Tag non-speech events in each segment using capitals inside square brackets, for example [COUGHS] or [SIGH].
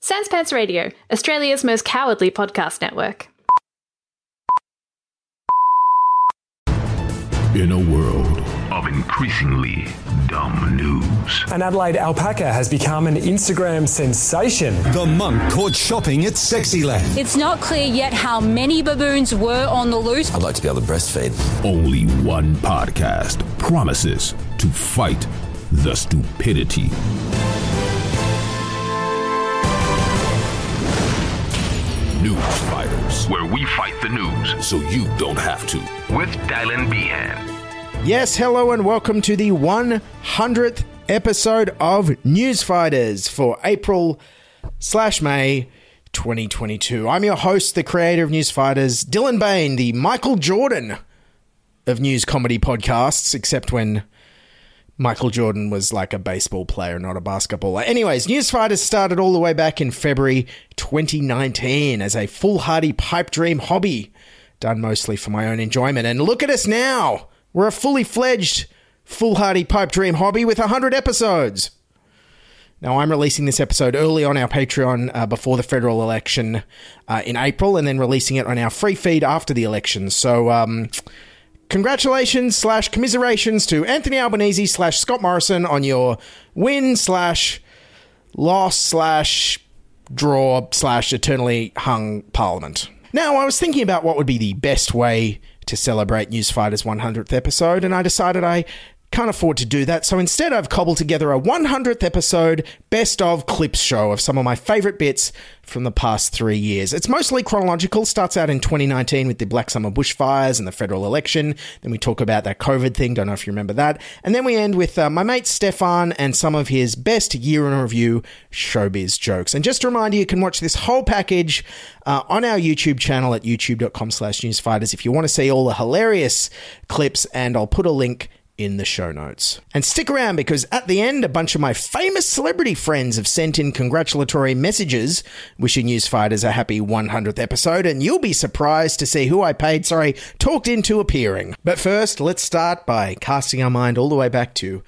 Sans Pants Radio, Australia's most cowardly podcast network. In a world of increasingly dumb news, An Adelaide alpaca has become an Instagram sensation. The monk caught shopping at Sexyland. It's not clear yet how many baboons were on the loose. I'd like to be able to breastfeed. only one podcast promises to fight the stupidity. News Fighters, where we fight the news so you don't have to. With Dylan Behan. Yes, hello and welcome to the 100th episode of Newsfighters for April slash May 2022. I'm your host, the creator of Newsfighters, Dylan Behan, the Michael Jordan of news comedy podcasts, except when Michael Jordan was like a baseball player, not a basketballer. Anyways, Newsfighters started all the way back in February 2019 as a foolhardy pipe dream hobby, done mostly for my own enjoyment. And look at us now! We're a fully fledged foolhardy pipe dream hobby with 100 episodes. Now, I'm releasing this episode early on our Patreon uh, before the federal election uh, in April, and then releasing it on our free feed after the election. So, um, congratulations slash commiserations to Anthony Albanese slash Scott Morrison on your win slash loss slash draw slash eternally hung parliament. Now, I was thinking about what would be the best way to celebrate Newsfighters' 100th episode, and I decided I can't afford to do that. So instead, I've cobbled together a 100th episode best of clips show of some of my favorite bits from the past three years. It's mostly chronological, starts out in 2019 with the Black Summer bushfires and the federal election. Then we talk about that COVID thing, don't know if you remember that. And then we end with uh, my mate Stefan and some of his best year in review showbiz jokes. And just a reminder, you can watch this whole package uh, on our YouTube channel at youtube.com slash newsfighters if you want to see all the hilarious clips, and I'll put a link in the show notes. And stick around because at the end, a bunch of my famous celebrity friends have sent in congratulatory messages wishing Newsfighters a happy 100th episode, and you'll be surprised to see who I paid, sorry, talked into appearing. But first, let's start by casting our mind all the way back to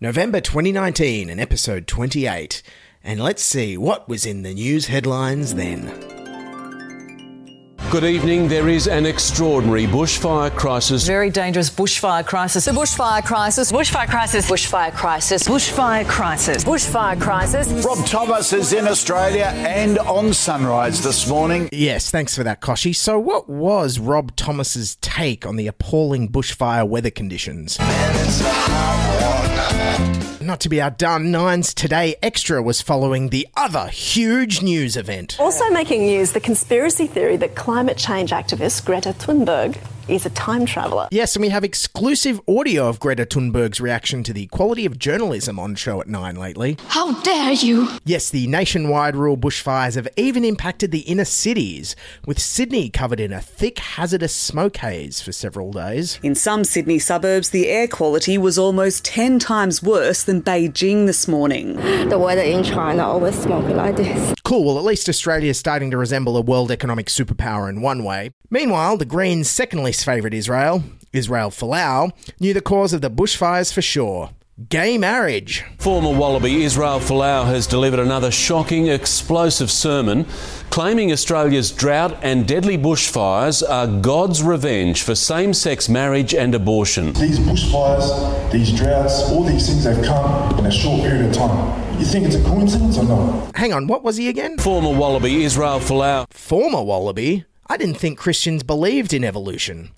November 2019 and episode 28. And let's see what was in the news headlines then. Good evening. There is an extraordinary bushfire crisis. Very dangerous bushfire crisis. The bushfire crisis. Bushfire crisis. Bushfire crisis. Bushfire crisis. Bushfire crisis. Rob Thomas is in Australia and on Sunrise this morning. Yes, thanks for that, Kochie. So, what was Rob Thomas's take on the appalling bushfire weather conditions? Not to be outdone, Nine's Today Extra was following the other huge news event. Also making news, the conspiracy theory that climate change activist Greta Thunberg is a time traveller. Yes, and we have exclusive audio of Greta Thunberg's reaction to the quality of journalism on Show at 9 lately. How dare you! Yes, the nationwide rural bushfires have even impacted the inner cities, with Sydney covered in a thick, hazardous smoke haze for several days. In some Sydney suburbs, the air quality was almost 10 times worse than Beijing this morning. The weather in China always smoky like this. Cool, well, at least Australia is starting to resemble a world economic superpower in one way. Meanwhile, the Greens' second least favourite Israel, Israel Folau, knew the cause of the bushfires for sure. Gay marriage. Former Wallaby Israel Folau has delivered another shocking, explosive sermon claiming Australia's drought and deadly bushfires are God's revenge for same sex marriage and abortion. These bushfires, these droughts, all these things have come in a short period of time. You think it's a coincidence or not? Hang on, what was he again? Former Wallaby Israel Folau. Former Wallaby? I didn't think Christians believed in evolution.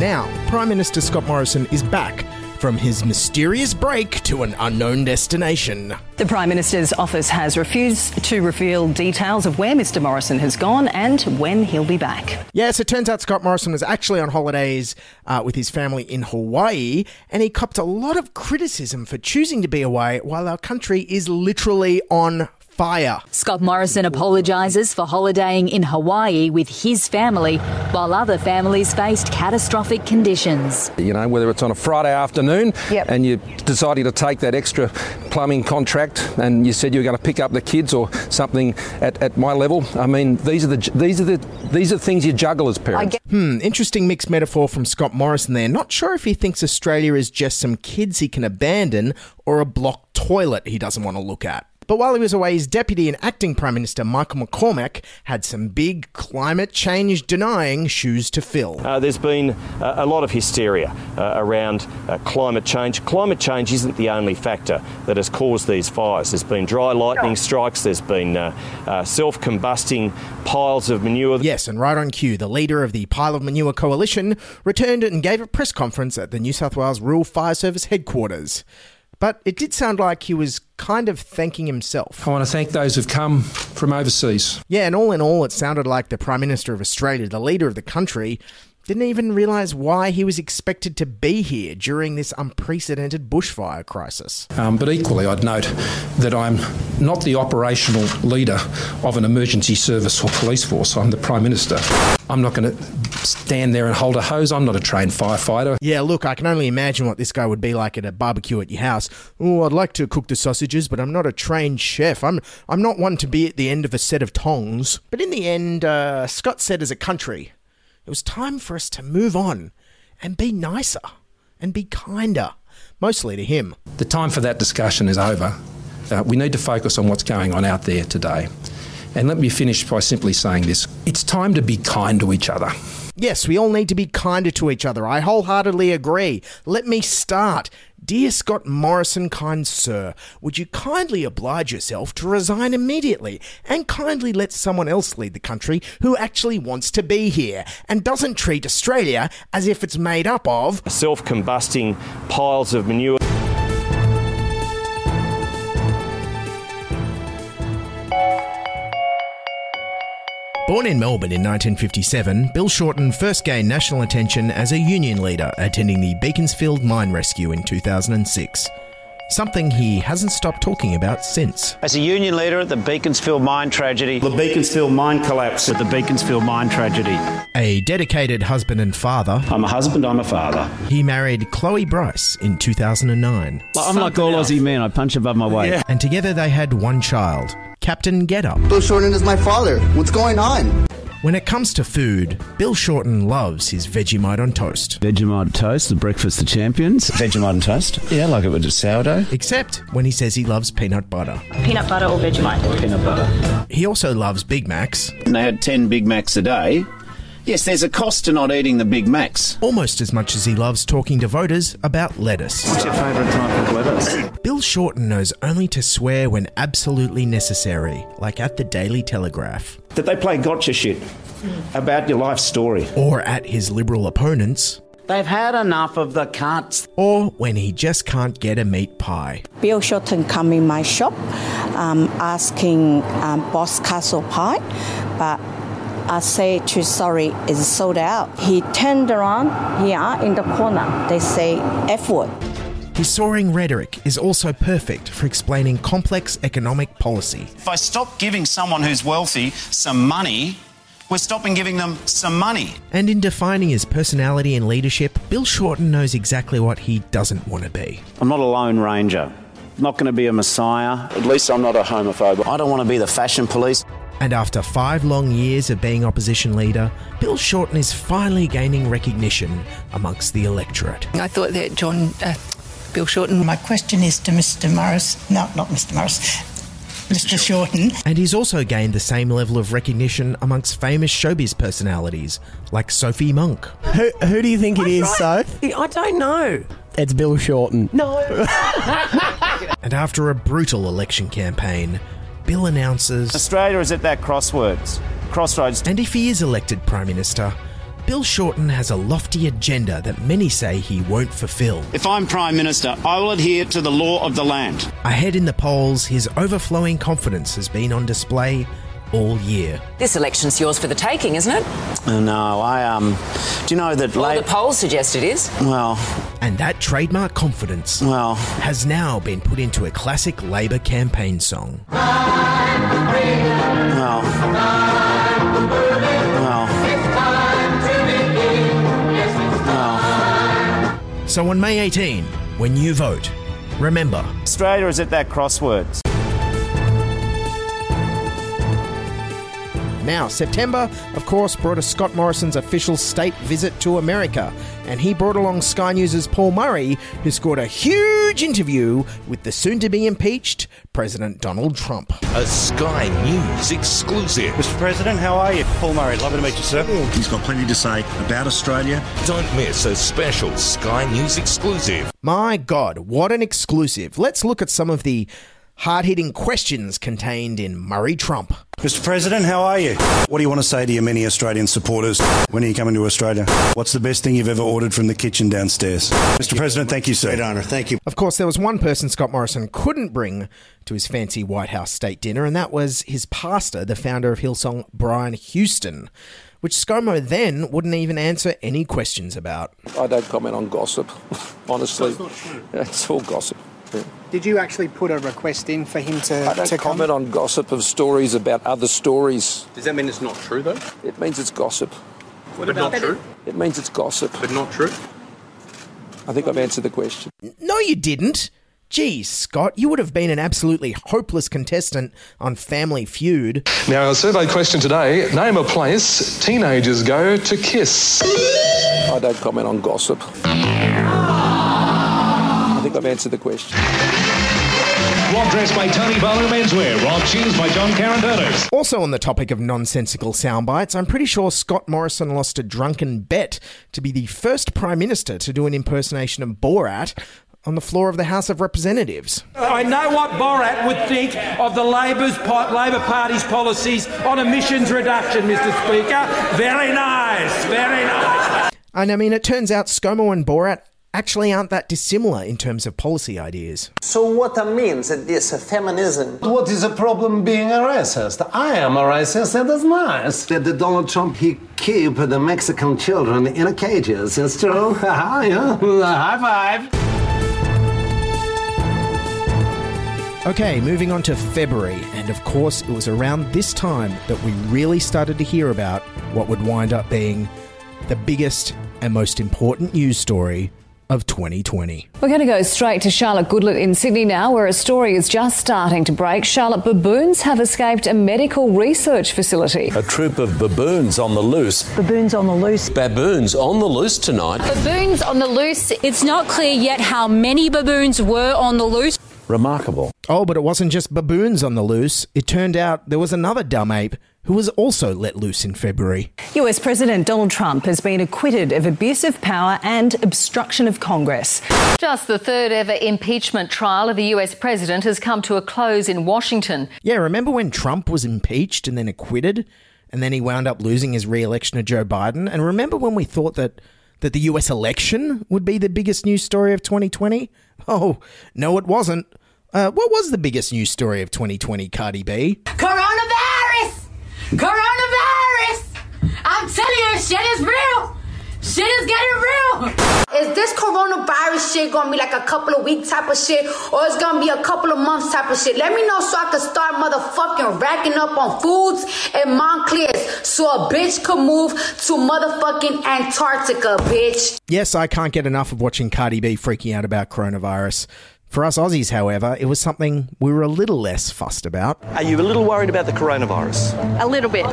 Now, Prime Minister Scott Morrison is back from his mysterious break to an unknown destination. The Prime Minister's office has refused to reveal details of where Mr Morrison has gone and when he'll be back. Yes, it turns out Scott Morrison was actually on holidays uh, with his family in Hawaii, and he copped a lot of criticism for choosing to be away while our country is literally on fire. Scott Morrison apologises for holidaying in Hawaii with his family, while other families faced catastrophic conditions. You know, whether it's on a Friday afternoon Yep. and you're deciding to take that extra plumbing contract and you said you were going to pick up the kids or something at, at my level. I mean, these are the these are the these are things you juggle as parents. Hmm, interesting mixed metaphor from Scott Morrison there. Not sure if he thinks Australia is just some kids he can abandon or a blocked toilet he doesn't want to look at. But while he was away, his deputy and acting Prime Minister Michael McCormack had some big climate change denying shoes to fill. Uh, there's been uh, a lot of hysteria uh, around uh, climate change. Climate change isn't the only factor that has caused these fires. There's been dry lightning strikes, there's been uh, uh, self combusting piles of manure. Yes, and right on cue, the leader of the Pile of Manure Coalition returned and gave a press conference at the New South Wales Rural Fire Service headquarters. But it did sound like he was kind of thanking himself. I want to thank those who've come from overseas. Yeah, and all in all, it sounded like the Prime Minister of Australia, the leader of the country, didn't even realise why he was expected to be here during this unprecedented bushfire crisis. Um, but equally, I'd note that I'm not the operational leader of an emergency service or police force. I'm the Prime Minister. I'm not going to stand there and hold a hose. I'm not a trained firefighter. Yeah, look, I can only imagine what this guy would be like at a barbecue at your house. Oh, I'd like to cook the sausages, but I'm not a trained chef. I'm I'm not one to be at the end of a set of tongs. But in the end, uh, Scott said as a country, it was time for us to move on and be nicer and be kinder, mostly to him. The time for that discussion is over. Uh, we need to focus on what's going on out there today. And let me finish by simply saying this it's time to be kind to each other. Yes, we all need to be kinder to each other. I wholeheartedly agree. Let me start. Dear Scott Morrison, kind sir, would you kindly oblige yourself to resign immediately and kindly let someone else lead the country who actually wants to be here and doesn't treat Australia as if it's made up of Self combusting piles of manure. Born in Melbourne in 1957, Bill Shorten first gained national attention as a union leader attending the Beaconsfield mine rescue in 2006. Something he hasn't stopped talking about since. As a union leader at the Beaconsfield mine tragedy, the Beaconsfield mine collapse, at the Beaconsfield mine tragedy. A dedicated husband and father, I'm a husband, I'm a father. he married Chloe Bryce in 2009. I'm like all Aussie men. I punch above my weight. And together they had one child, Captain Getup. Bill Shorten is my father. What's going on? When it comes to food, Bill Shorten loves his Vegemite on toast. Vegemite toast, the breakfast of champions. Vegemite on toast? Yeah, like it with sourdough. Except when he says he loves peanut butter. Peanut butter or Vegemite? Peanut butter. He also loves Big Macs. And they had 10 Big Macs a day. Yes, there's a cost to not eating the Big Macs. Almost as much as he loves talking to voters about lettuce. What's your favourite type of lettuce? [COUGHS] Bill Shorten knows only to swear when absolutely necessary, like at the Daily Telegraph. That they play gotcha shit about your life story. Or at his Liberal opponents. They've had enough of the cunts. Or when he just can't get a meat pie. Bill Shorten come in my shop um, asking um, Boss Castle pie, but I say to sorry, it's sold out. He turned around here in the corner. They say F word. His soaring rhetoric is also perfect for explaining complex economic policy. If I stop giving someone who's wealthy some money, we're stopping giving them some money. And in defining his personality and leadership, Bill Shorten knows exactly what he doesn't want to be. I'm not a lone ranger. I'm not going to be a messiah. At least I'm not a homophobe. I don't want to be the fashion police. And after five long years of being opposition leader, Bill Shorten is finally gaining recognition amongst the electorate. I thought that John, uh, Bill Shorten. My question is to Mr. Morris. No, not Mr. Morris. Mr. Shorten. And he's also gained the same level of recognition amongst famous showbiz personalities like Sophie Monk. Who, who do you think it is, Soph? I don't know. It's Bill Shorten. No. [LAUGHS] And after a brutal election campaign, Bill announces Australia is at that crossroads. Crossroads. And if he is elected Prime Minister, Bill Shorten has a lofty agenda that many say he won't fulfill. If I'm Prime Minister, I will adhere to the law of the land. Ahead in the polls, his overflowing confidence has been on display all year. This election's yours for the taking, isn't it? Uh, no, I, um. Do you know that. Well, La- the polls suggest it is. well, And that trademark confidence well. has now been put into a classic Labor campaign song. Well. Well. Well. So on May 18, when you vote, remember Australia is at that crossroads. Now, September, of course, brought us Scott Morrison's official state visit to America, and he brought along Sky News' Paul Murray, who scored a huge interview with the soon to be impeached President Donald Trump. A Sky News exclusive. Mr. President, how are you? Paul Murray, lovely to meet you, sir. Oh, he's got plenty to say about Australia. Don't miss a special Sky News exclusive. My God, what an exclusive. Let's look at some of the hard hitting questions contained in Murray Trump. Mr. President, how are you? What do you want to say to your many Australian supporters when are you coming to Australia? What's the best thing you've ever ordered from the kitchen downstairs? Mr. President, thank you, sir. Great honour. Thank you. Of course, there was one person Scott Morrison couldn't bring to his fancy White House state dinner, and that was his pastor, the founder of Hillsong, Brian Houston, which ScoMo then wouldn't even answer any questions about. I don't comment on gossip, [LAUGHS] honestly. It's all gossip. Yeah. Did you actually put a request in for him to, I don't to comment on gossip of stories about other stories. Does that mean it's not true, though? It means it's gossip. but not true? It means it's gossip. But not true? I think I've answered the question. No, you didn't. Geez, Scott, you would have been an absolutely hopeless contestant on Family Feud. Now, a survey question today name a place teenagers go to kiss. I don't comment on gossip. I think I've answered the question. One dress by Tony Barlow Menswear. Rob Shoes by John Carandonis. Also, on the topic of nonsensical sound bites, I'm pretty sure Scott Morrison lost a drunken bet to be the first Prime Minister to do an impersonation of Borat on the floor of the House of Representatives. I know what Borat would think of the Labor's Labor Party's policies on emissions reduction, Mr. Speaker. Very nice, very nice. And I mean, it turns out ScoMo and Borat actually aren't that dissimilar in terms of policy ideas. So what I means is this feminism. What is the problem being a racist? I am a racist and it's nice. That the Donald Trump, he keep the Mexican children in cages. It's true. [LAUGHS] yeah. High five. Okay, moving on to February, and of course, it was around this time that we really started to hear about what would wind up being the biggest and most important news story of 2020. We're going to go straight to Charlotte Goodlett in Sydney now, where a story is just starting to break. Charlotte, baboons have escaped a medical research facility. A troop of baboons on the loose. Baboons on the loose. Baboons on the loose tonight. Baboons on the loose. It's not clear yet how many baboons were on the loose. Remarkable. Oh, but it wasn't just baboons on the loose. It turned out there was another dumb ape who was also let loose in February. US President Donald Trump has been acquitted of abuse of power and obstruction of Congress. Just the third ever impeachment trial of a US president has come to a close in Washington. Yeah, remember when Trump was impeached and then acquitted? And then he wound up losing his re election to Joe Biden? And remember when we thought that, that the US election would be the biggest news story of 2020? Oh, no, it wasn't. Uh, what was the biggest news story of 2020, Cardi B? Coronavirus! Coronavirus! I'm telling you, shit is real. Shit is getting real. Is this coronavirus shit gonna be like a couple of week type of shit, or it's gonna be a couple of months type of shit? Let me know so I can start motherfucking racking up on foods and Montclairs so a bitch could move to motherfucking Antarctica, bitch. Yes, I can't get enough of watching Cardi B freaking out about coronavirus. For us Aussies, however, it was something we were a little less fussed about. Are you a little worried about the coronavirus? A little bit.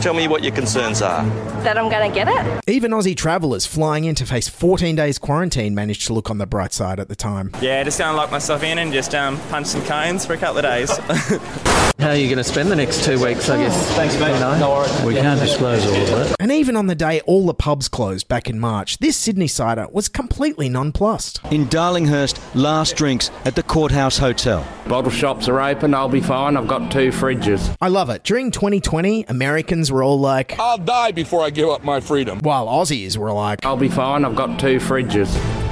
Tell me what your concerns are. That I'm going to get it? Even Aussie travellers flying in to face 14 days quarantine managed to look on the bright side at the time. Yeah, just going to lock myself in and just um, punch some cones for a couple of days. [LAUGHS] How are you going to spend the next two weeks, I guess? Thanks, mate. You know? No worries. We can't disclose all of that. And even on the day all the pubs closed back in March, this Sydneysider was completely nonplussed. In Darlinghurst, last drinks at the Courthouse Hotel. Bottle shops are open, I'll be fine. I've got two fridges. I love it. During 2020, Americans were all like, I'll die before I give up my freedom. While Aussies were like, I'll be fine. I've got two fridges.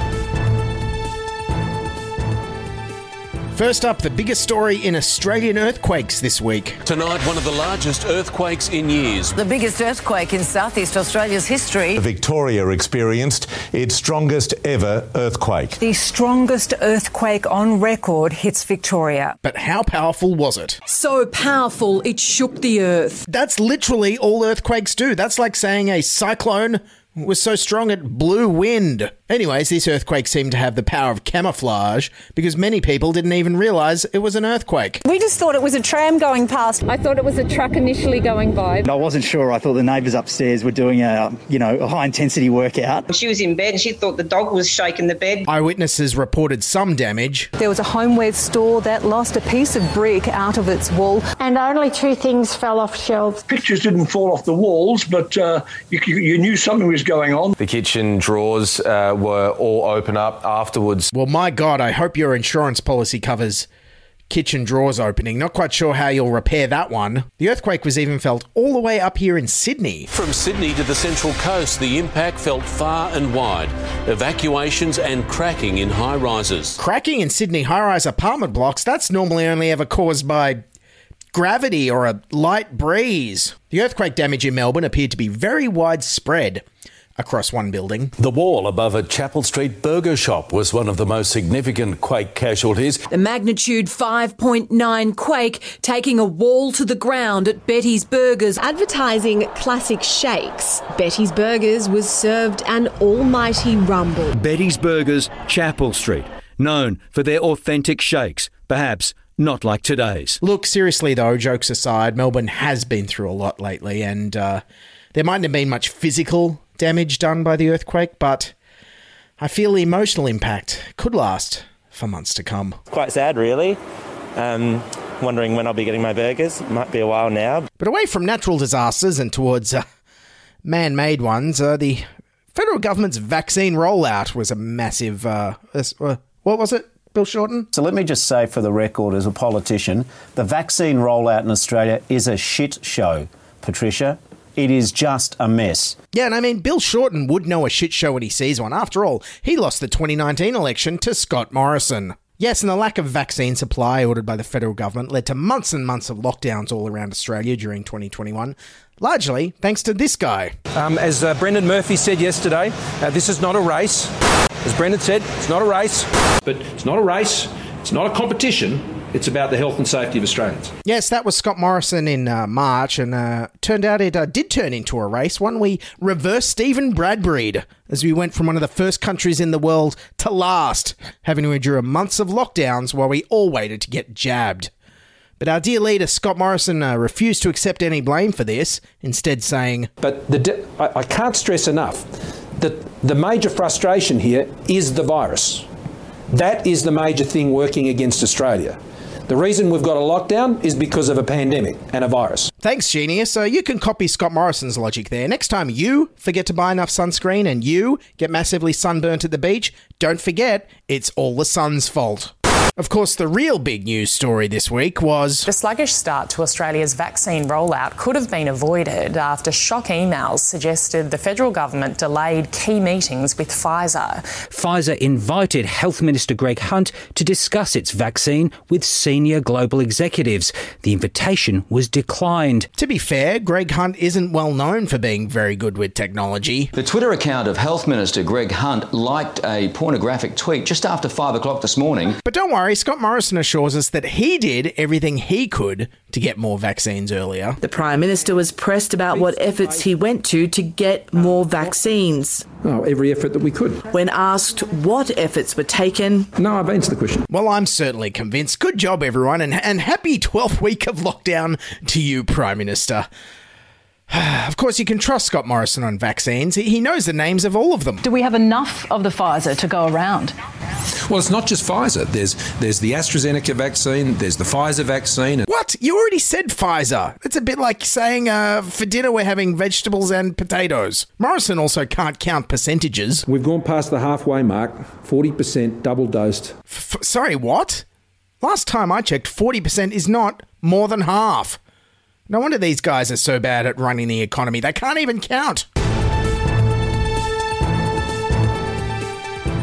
First up, the biggest story in Australian earthquakes this week. Tonight, one of the largest earthquakes in years. The biggest earthquake in southeast Australia's history. Victoria experienced its strongest ever earthquake. The strongest earthquake on record hits Victoria. But how powerful was it? So powerful, it shook the earth. That's literally all earthquakes do. That's like saying a cyclone was so strong it blew wind. Anyways, this earthquake seemed to have the power of camouflage because many people didn't even realise it was an earthquake. We just thought it was a tram going past. I thought it was a truck initially going by. I wasn't sure. I thought the neighbours upstairs were doing a, you know, a high intensity workout. She was in bed and she thought the dog was shaking the bed. Eyewitnesses reported some damage. There was a homeware store that lost a piece of brick out of its wall. And only two things fell off shelves. Pictures didn't fall off the walls, but uh, you, you knew something was going on. The kitchen drawers uh, were all open up afterwards. Well, my God, I hope your insurance policy covers kitchen drawers opening. Not quite sure how you'll repair that one. The earthquake was even felt all the way up here in Sydney. From Sydney to the Central Coast, the impact felt far and wide. Evacuations and cracking in high rises. Cracking in Sydney high rise apartment blocks, that's normally only ever caused by gravity or a light breeze. The earthquake damage in Melbourne appeared to be very widespread across one building. The wall above a Chapel Street burger shop was one of the most significant quake casualties. The magnitude 5.9 quake taking a wall to the ground at Betty's Burgers. Advertising classic shakes, Betty's Burgers was served an almighty rumble. Betty's Burgers, Chapel Street, known for their authentic shakes, perhaps not like today's. Look, seriously though, jokes aside, Melbourne has been through a lot lately and uh, there mightn't have been much physical damage done by the earthquake, but I feel the emotional impact could last for months to come. Quite sad, really. Um, wondering when I'll be getting my burgers. Might be a while now. But away from natural disasters and towards uh, man made ones, uh, the federal government's vaccine rollout was a massive. Uh, what was it? Bill Shorten? So let me just say for the record, as a politician, the vaccine rollout in Australia is a shit show, Patricia. It is just a mess. Yeah, and I mean, Bill Shorten would know a shit show when he sees one. After all, he lost the 2019 election to Scott Morrison. Yes, and the lack of vaccine supply ordered by the federal government led to months and months of lockdowns all around Australia during 2021, largely thanks to this guy. Um, as uh, Brendan Murphy said yesterday, uh, this is not a race. As Brendan said, it's not a race, but it's not a race, it's not a competition. It's about the health and safety of Australians. Yes, that was Scott Morrison in uh, March, and uh, turned out it uh, did turn into a race. One we reversed Stephen Bradbury as we went from one of the first countries in the world to last, having to endure months of lockdowns while we all waited to get jabbed. But our dear leader, Scott Morrison, uh, refused to accept any blame for this, instead saying, But the de- I-, I can't stress enough that the major frustration here is the virus. That is the major thing working against Australia. The reason we've got a lockdown is because of a pandemic and a virus. Thanks, genius. Uh, you can copy Scott Morrison's logic there. Next time you forget to buy enough sunscreen and you get massively sunburnt at the beach, don't forget it's all the sun's fault. Of course, the real big news story this week was The sluggish start to Australia's vaccine rollout could have been avoided after shock emails suggested the federal government delayed key meetings with Pfizer. Pfizer invited Health Minister Greg Hunt to discuss its vaccine with senior global executives. The invitation was declined. To be fair, Greg Hunt isn't well known for being very good with technology. The Twitter account of Health Minister Greg Hunt liked a pornographic tweet just after 5 o'clock this morning. But don't worry, Scott Morrison assures us that he did everything he could to get more vaccines earlier. The Prime Minister was pressed about what efforts he went to to get more vaccines. Oh, every effort that we could. When asked what efforts were taken, No, I've answered the question. Well, I'm certainly convinced. Good job, everyone, and, and happy 12th week of lockdown to you, Prime Minister. [SIGHS] of course, you can trust Scott Morrison on vaccines. He he knows the names of all of them. Do we have enough of the Pfizer to go around? Well, it's not just Pfizer. There's there's the AstraZeneca vaccine. There's the Pfizer vaccine. What? You already said Pfizer. It's a bit like saying uh, for dinner we're having vegetables and potatoes. Morrison also can't count percentages. We've gone past the halfway mark. Forty percent double dosed. F- sorry, what? Last time I checked, 40% is not more than half. No wonder these guys are so bad at running the economy. They can't even count.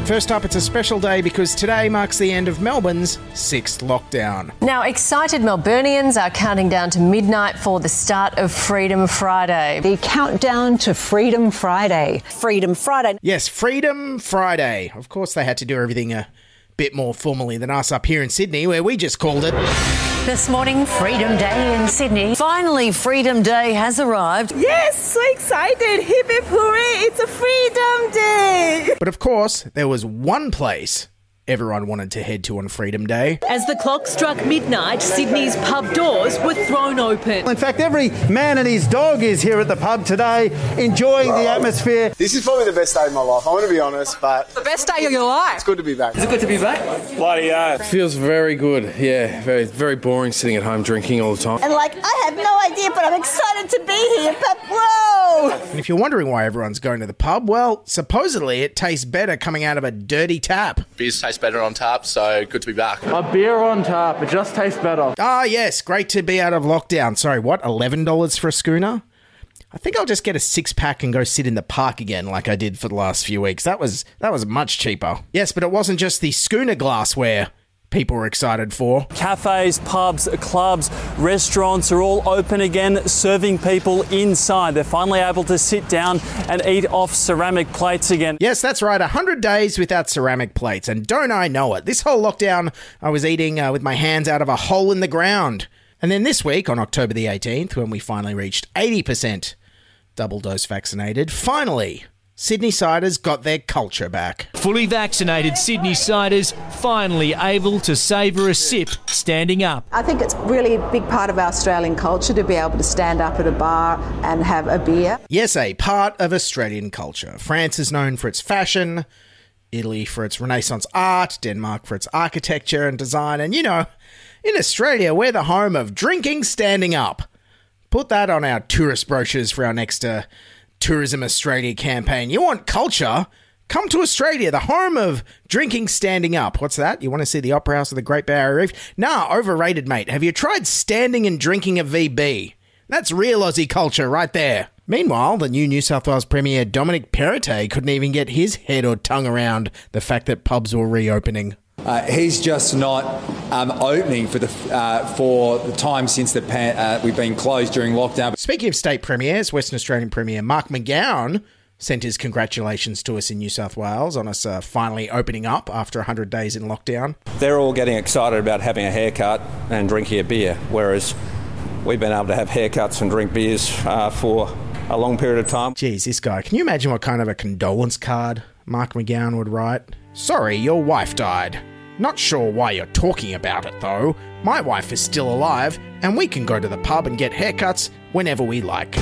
First up, it's a special day because today marks the end of Melbourne's sixth lockdown. Now, excited Melburnians are counting down to midnight for the start of Freedom Friday. The countdown to Freedom Friday. Freedom Friday. Yes, Freedom Friday. Of course, they had to do everything a bit more formally than us up here in Sydney, where we just called it. This morning, Freedom Day in Sydney. finally Freedom Day has arrived. Yes, so excited. Hip hip hooray, it's a Freedom Day. But of course, there was one place everyone wanted to head to on Freedom Day. As the clock struck midnight, Sydney's pub doors were thrown open. In fact, every man and his dog is here at the pub today, enjoying the atmosphere. This is probably the best day of my life. I'm going to be honest, but The best day of your life. it's good to be back. Is it good to be back? Bloody yeah. Feels very good. Yeah, very very boring sitting at home drinking all the time. And like, I have no idea, but I'm excited to be here. But whoa! And if you're wondering why everyone's going to the pub, well, supposedly it tastes better coming out of a dirty tap. Beers taste better on tap, so good to be back. A beer on tap, it just tastes better. Ah, yes, great to be out of lockdown. Sorry, what? $11 for a schooner? I think I'll just get a six pack and go sit in the park again like I did for the last few weeks. That was that was much cheaper. Yes, but it wasn't just the schooner glassware people are excited for. Cafes, pubs, clubs, restaurants are all open again, serving people inside. They're finally able to sit down and eat off ceramic plates again. Yes, that's right. 100 days without ceramic plates. And don't I know it? This whole lockdown, I was eating uh, with my hands out of a hole in the ground. And then this week, on October the 18th, when we finally reached 80% double dose vaccinated, finally, Sydney Siders got their culture back. Fully vaccinated Sydney Siders finally able to savour a sip standing up. I think it's really a big part of our Australian culture to be able to stand up at a bar and have a beer. Yes, a part of Australian culture. France is known for its fashion, Italy for its Renaissance art, Denmark for its architecture and design, and you know, in Australia, we're the home of drinking standing up. Put that on our tourist brochures for our next uh, Tourism Australia campaign. You want culture? Come to Australia, the home of drinking standing up. What's that? You want to see the Opera House of the Great Barrier Reef? Nah, overrated, mate. Have you tried standing and drinking a VB? That's real Aussie culture right there. Meanwhile, the new New South Wales Premier Dominic Perrottet couldn't even get his head or tongue around the fact that pubs were reopening. Uh, he's just not um, opening for the uh, for the time since the pan- uh, we've been closed during lockdown. Speaking of state premiers, Western Australian Premier Mark McGowan sent his congratulations to us in New South Wales on us uh, finally opening up after 100 days in lockdown. They're all getting excited about having a haircut and drinking a beer, whereas we've been able to have haircuts and drink beers uh, for a long period of time. Geez, this guy, can you imagine what kind of a condolence card Mark McGowan would write? Sorry, your wife died. Not sure why you're talking about it though. My wife is still alive, and we can go to the pub and get haircuts whenever we like.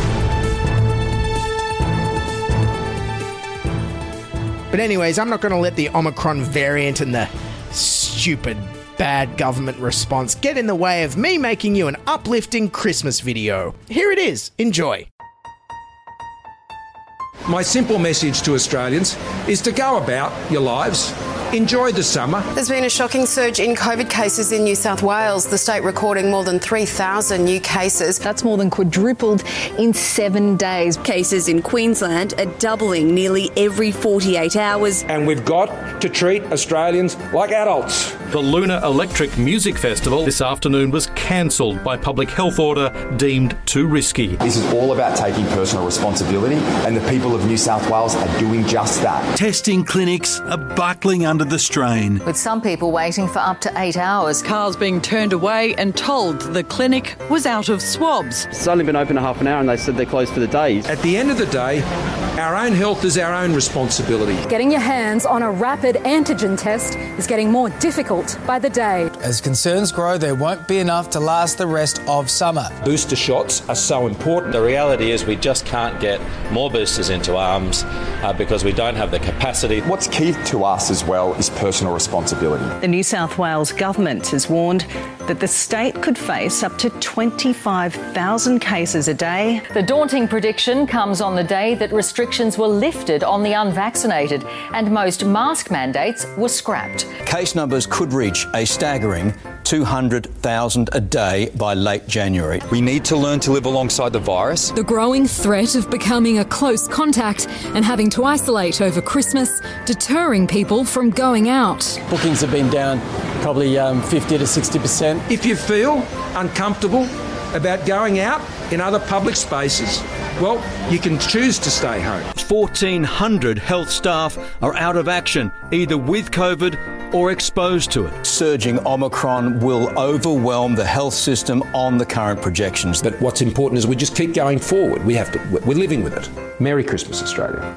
But, anyways, I'm not going to let the Omicron variant and the stupid bad government response get in the way of me making you an uplifting Christmas video. Here it is. Enjoy. My simple message to Australians is to go about your lives enjoy the summer. There's been a shocking surge in COVID cases in New South Wales, the state recording more than 3,000 new cases. That's more than quadrupled in seven days. Cases in Queensland are doubling nearly every 48 hours. And we've got to treat Australians like adults. The Lunar Electric Music Festival this afternoon was cancelled by public health order deemed too risky. This is all about taking personal responsibility, and the people of New South Wales are doing just that. Testing clinics are buckling under the strain. With some people waiting for up to eight hours. Cars being turned away and told the clinic was out of swabs. It's only been open a half an hour and they said they're closed for the day. At the end of the day, our own health is our own responsibility. Getting your hands on a rapid antigen test is getting more difficult by the day. As concerns grow, there won't be enough to last the rest of summer. Booster shots are so important. The reality is we just can't get more boosters into arms uh, because we don't have the capacity. What's key to us as well is personal responsibility. The New South Wales government has warned that the state could face up to 25,000 cases a day. The daunting prediction comes on the day that restrictions were lifted on the unvaccinated and most mask mandates were scrapped. Case numbers could reach a staggering 200,000 a day by late January. We need to learn to live alongside the virus. The growing threat of becoming a close contact and having to isolate over Christmas, deterring people from going out. Bookings have been down probably um, 50 to 60%. If you feel uncomfortable about going out in other public spaces, well, you can choose to stay home. 1,400 health staff are out of action, either with COVID or exposed to it. Surging Omicron will overwhelm the health system on the current projections. But what's important is we just keep going forward. We have to, we're living with it. Merry Christmas, Australia.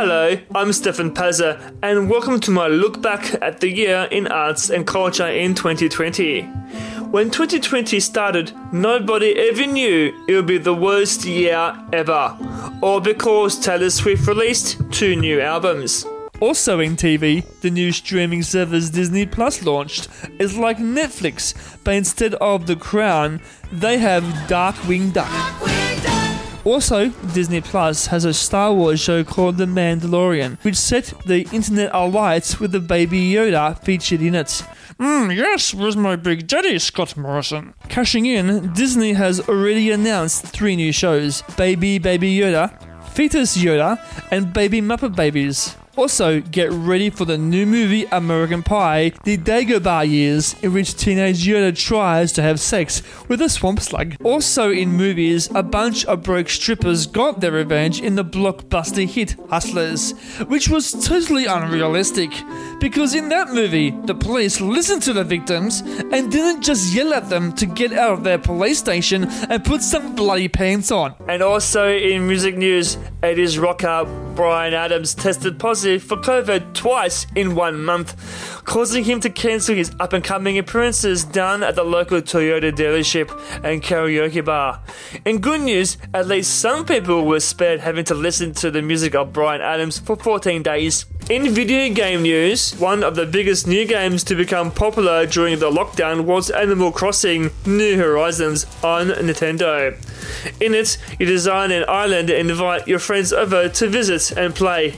Hello, I'm Stefan Pazza, and welcome to my look back at the year in arts and culture in 2020. When 2020 started, nobody ever knew it would be the worst year ever, or because Taylor Swift released two new albums. Also in TV, the new streaming service Disney Plus launched is like Netflix, but instead of The Crown, they have Darkwing Duck. Also, Disney Plus has a Star Wars show called The Mandalorian, which set the internet alight with the Baby Yoda featured in it. Mmm, yes, where's my big daddy, Scott Morrison? Cashing in, Disney has already announced three new shows Baby Baby Yoda, Fetus Yoda, and Baby Muppet Babies. Also, get ready for the new movie American Pie, the Dagobah years, in which teenage Yoda tries to have sex with a swamp slug. Also in movies, a bunch of broke strippers got their revenge in the blockbuster hit Hustlers, which was totally unrealistic. Because in that movie, the police listened to the victims and didn't just yell at them to get out of their police station and put some bloody pants on. And also in music news, 80s rocker Bryan Adams tested positive for COVID twice in one month, causing him to cancel his up and coming appearances done at the local Toyota dealership and karaoke bar. In good news, at least some people were spared having to listen to the music of Bryan Adams for 14 days. In video game news, one of the biggest new games to become popular during the lockdown was Animal Crossing New Horizons on Nintendo. In it, you design an island and invite your friends over to visit and play.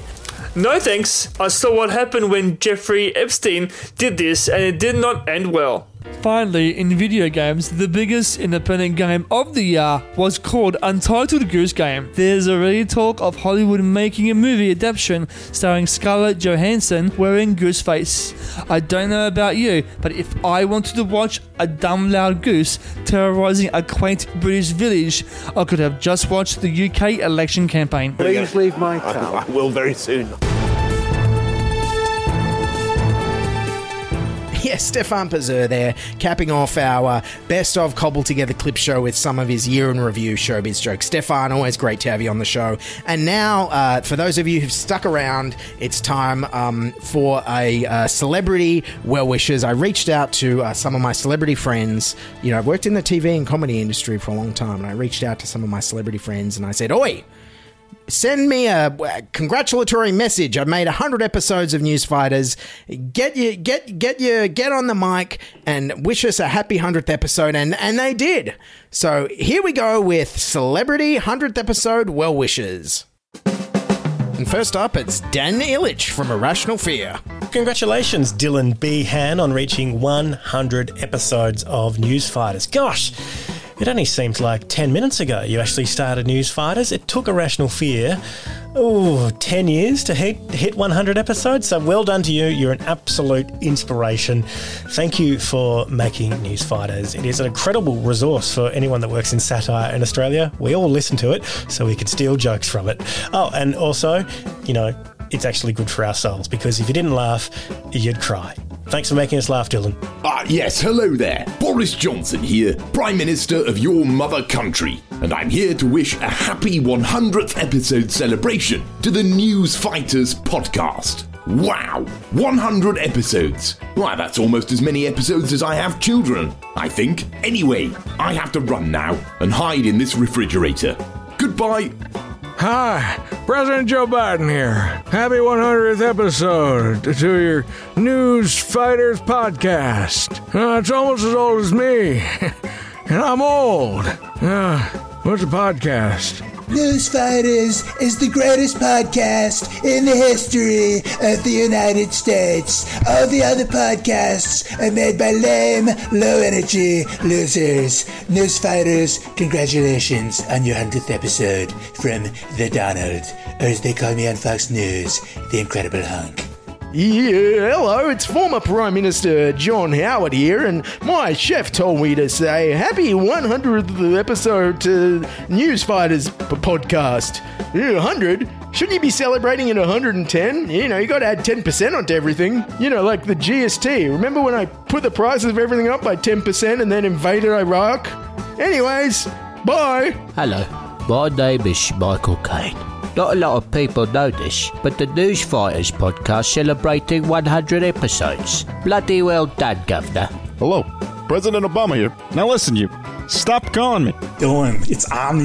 No thanks, I saw what happened when Jeffrey Epstein did this and it did not end well. Finally, in video games, the biggest independent game of the year was called Untitled Goose Game. There's already talk of Hollywood making a movie adaptation starring Scarlett Johansson wearing goose face. I don't know about you, but if I wanted to watch a dumb loud goose terrorizing a quaint British village, I could have just watched the UK election campaign. Please leave my town. I will very soon. [LAUGHS] Yes, Stefan Pazur there, capping off our best of cobbled together clip show with some of his year in review showbiz jokes. Stefan, always great to have you on the show. And now, uh, for those of you who've stuck around, it's time um, for a uh, celebrity well wishes. I reached out to uh, some of my celebrity friends. You know, I've worked in the TV and comedy industry for a long time, and I reached out to some of my celebrity friends and I said, Oi! Send me a congratulatory message. I've made hundred episodes of News Fighters. Get you, get, get you, get on the mic and wish us a happy hundredth episode, and and they did. So here we go with celebrity hundredth episode well wishes. And first up, it's Dan Ilic from A Rational Fear. Congratulations, Dylan Behan, on reaching 100 episodes of News Fighters. Gosh, it only seems like 10 minutes ago you actually started News Fighters. It took A Rational Fear, oh, 10 years to hit, hit 100 episodes. So well done to you. You're an absolute inspiration. Thank you for making News Fighters. It is an incredible resource for anyone that works in satire in Australia. We all listen to it so we can steal jokes from it. Oh, and also, you know, it's actually good for our souls because if you didn't laugh, you'd cry. Thanks for making us laugh, Dylan. Ah, yes, hello there. Boris Johnson here, Prime Minister of your mother country. And I'm here to wish a happy 100th episode celebration to the News Fighters podcast. Wow, 100 episodes. Why, that's almost as many episodes as I have children, I think. Anyway, I have to run now and hide in this refrigerator. Goodbye. Hi, President Joe Biden here. Happy 100th episode to your News Fighters podcast. Uh, it's almost as old as me, [LAUGHS] and I'm old. Uh, what's a podcast? News Fighters is the greatest podcast in the history of the United States. All the other podcasts are made by lame, low energy losers. News Fighters, congratulations on your 100th episode from The Donald, or as they call me on Fox News, The Incredible Hunk. Yeah, hello, it's former Prime Minister John Howard here, and my chef told me to say happy 100th episode to News Fighters p- podcast. Yeah, 100? Shouldn't you be celebrating at 110? You know, you gotta add 10% onto everything. You know, like the GST. Remember when I put the prices of everything up by 10% and then invaded Iraq? Anyways, bye. Hello, my name is Michael Caine. Not a lot of people know this, but the News Fighters podcast celebrating 100 episodes. Bloody well done, Governor. Hello, President Obama here. Now listen, you. Stop calling me. Dylan, it's on.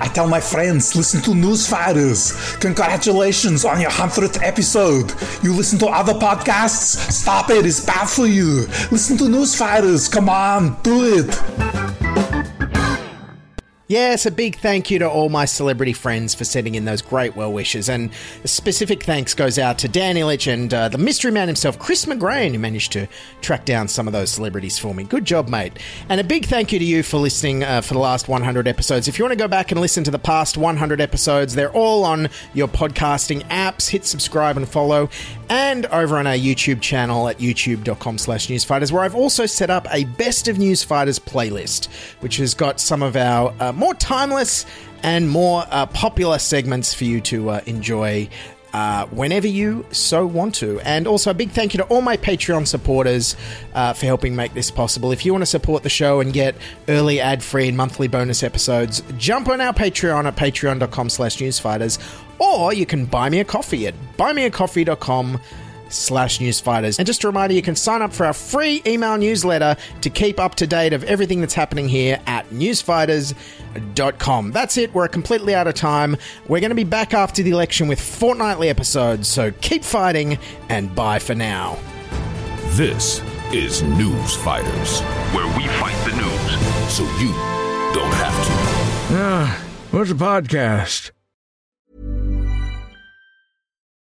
I tell my friends, listen to News Fighters. Congratulations on your 100th episode. You listen to other podcasts? Stop it, it's bad for you. Listen to News Fighters. Come on, do it. Yes, a big thank you to all my celebrity friends for sending in those great well wishes. And a specific thanks goes out to Dan Ilic and uh, the mystery man himself, Chris McGrain, who managed to track down some of those celebrities for me. Good job, mate. And a big thank you to you for listening uh, for the last 100 episodes. If you want to go back and listen to the past 100 episodes, they're all on your podcasting apps. Hit subscribe and follow. And over on our YouTube channel at youtube.com slash newsfighters, where I've also set up a best of newsfighters playlist, which has got some of our uh, more timeless and more uh, popular segments for you to uh, enjoy uh, whenever you so want to. And also, a big thank you to all my Patreon supporters uh, for helping make this possible. If you want to support the show and get early ad-free and monthly bonus episodes, jump on our Patreon at patreon.com slash newsfighters, or you can buy me a coffee at buymeacoffee.com newsfighters. And just a reminder, you can sign up for our free email newsletter to keep up to date of everything that's happening here at newsfighters.com. That's it. We're completely out of time. We're going to be back after the election with fortnightly episodes, so keep fighting and bye for now. This is News Fighters, where we fight the news so you don't have to. Ah, what's a podcast?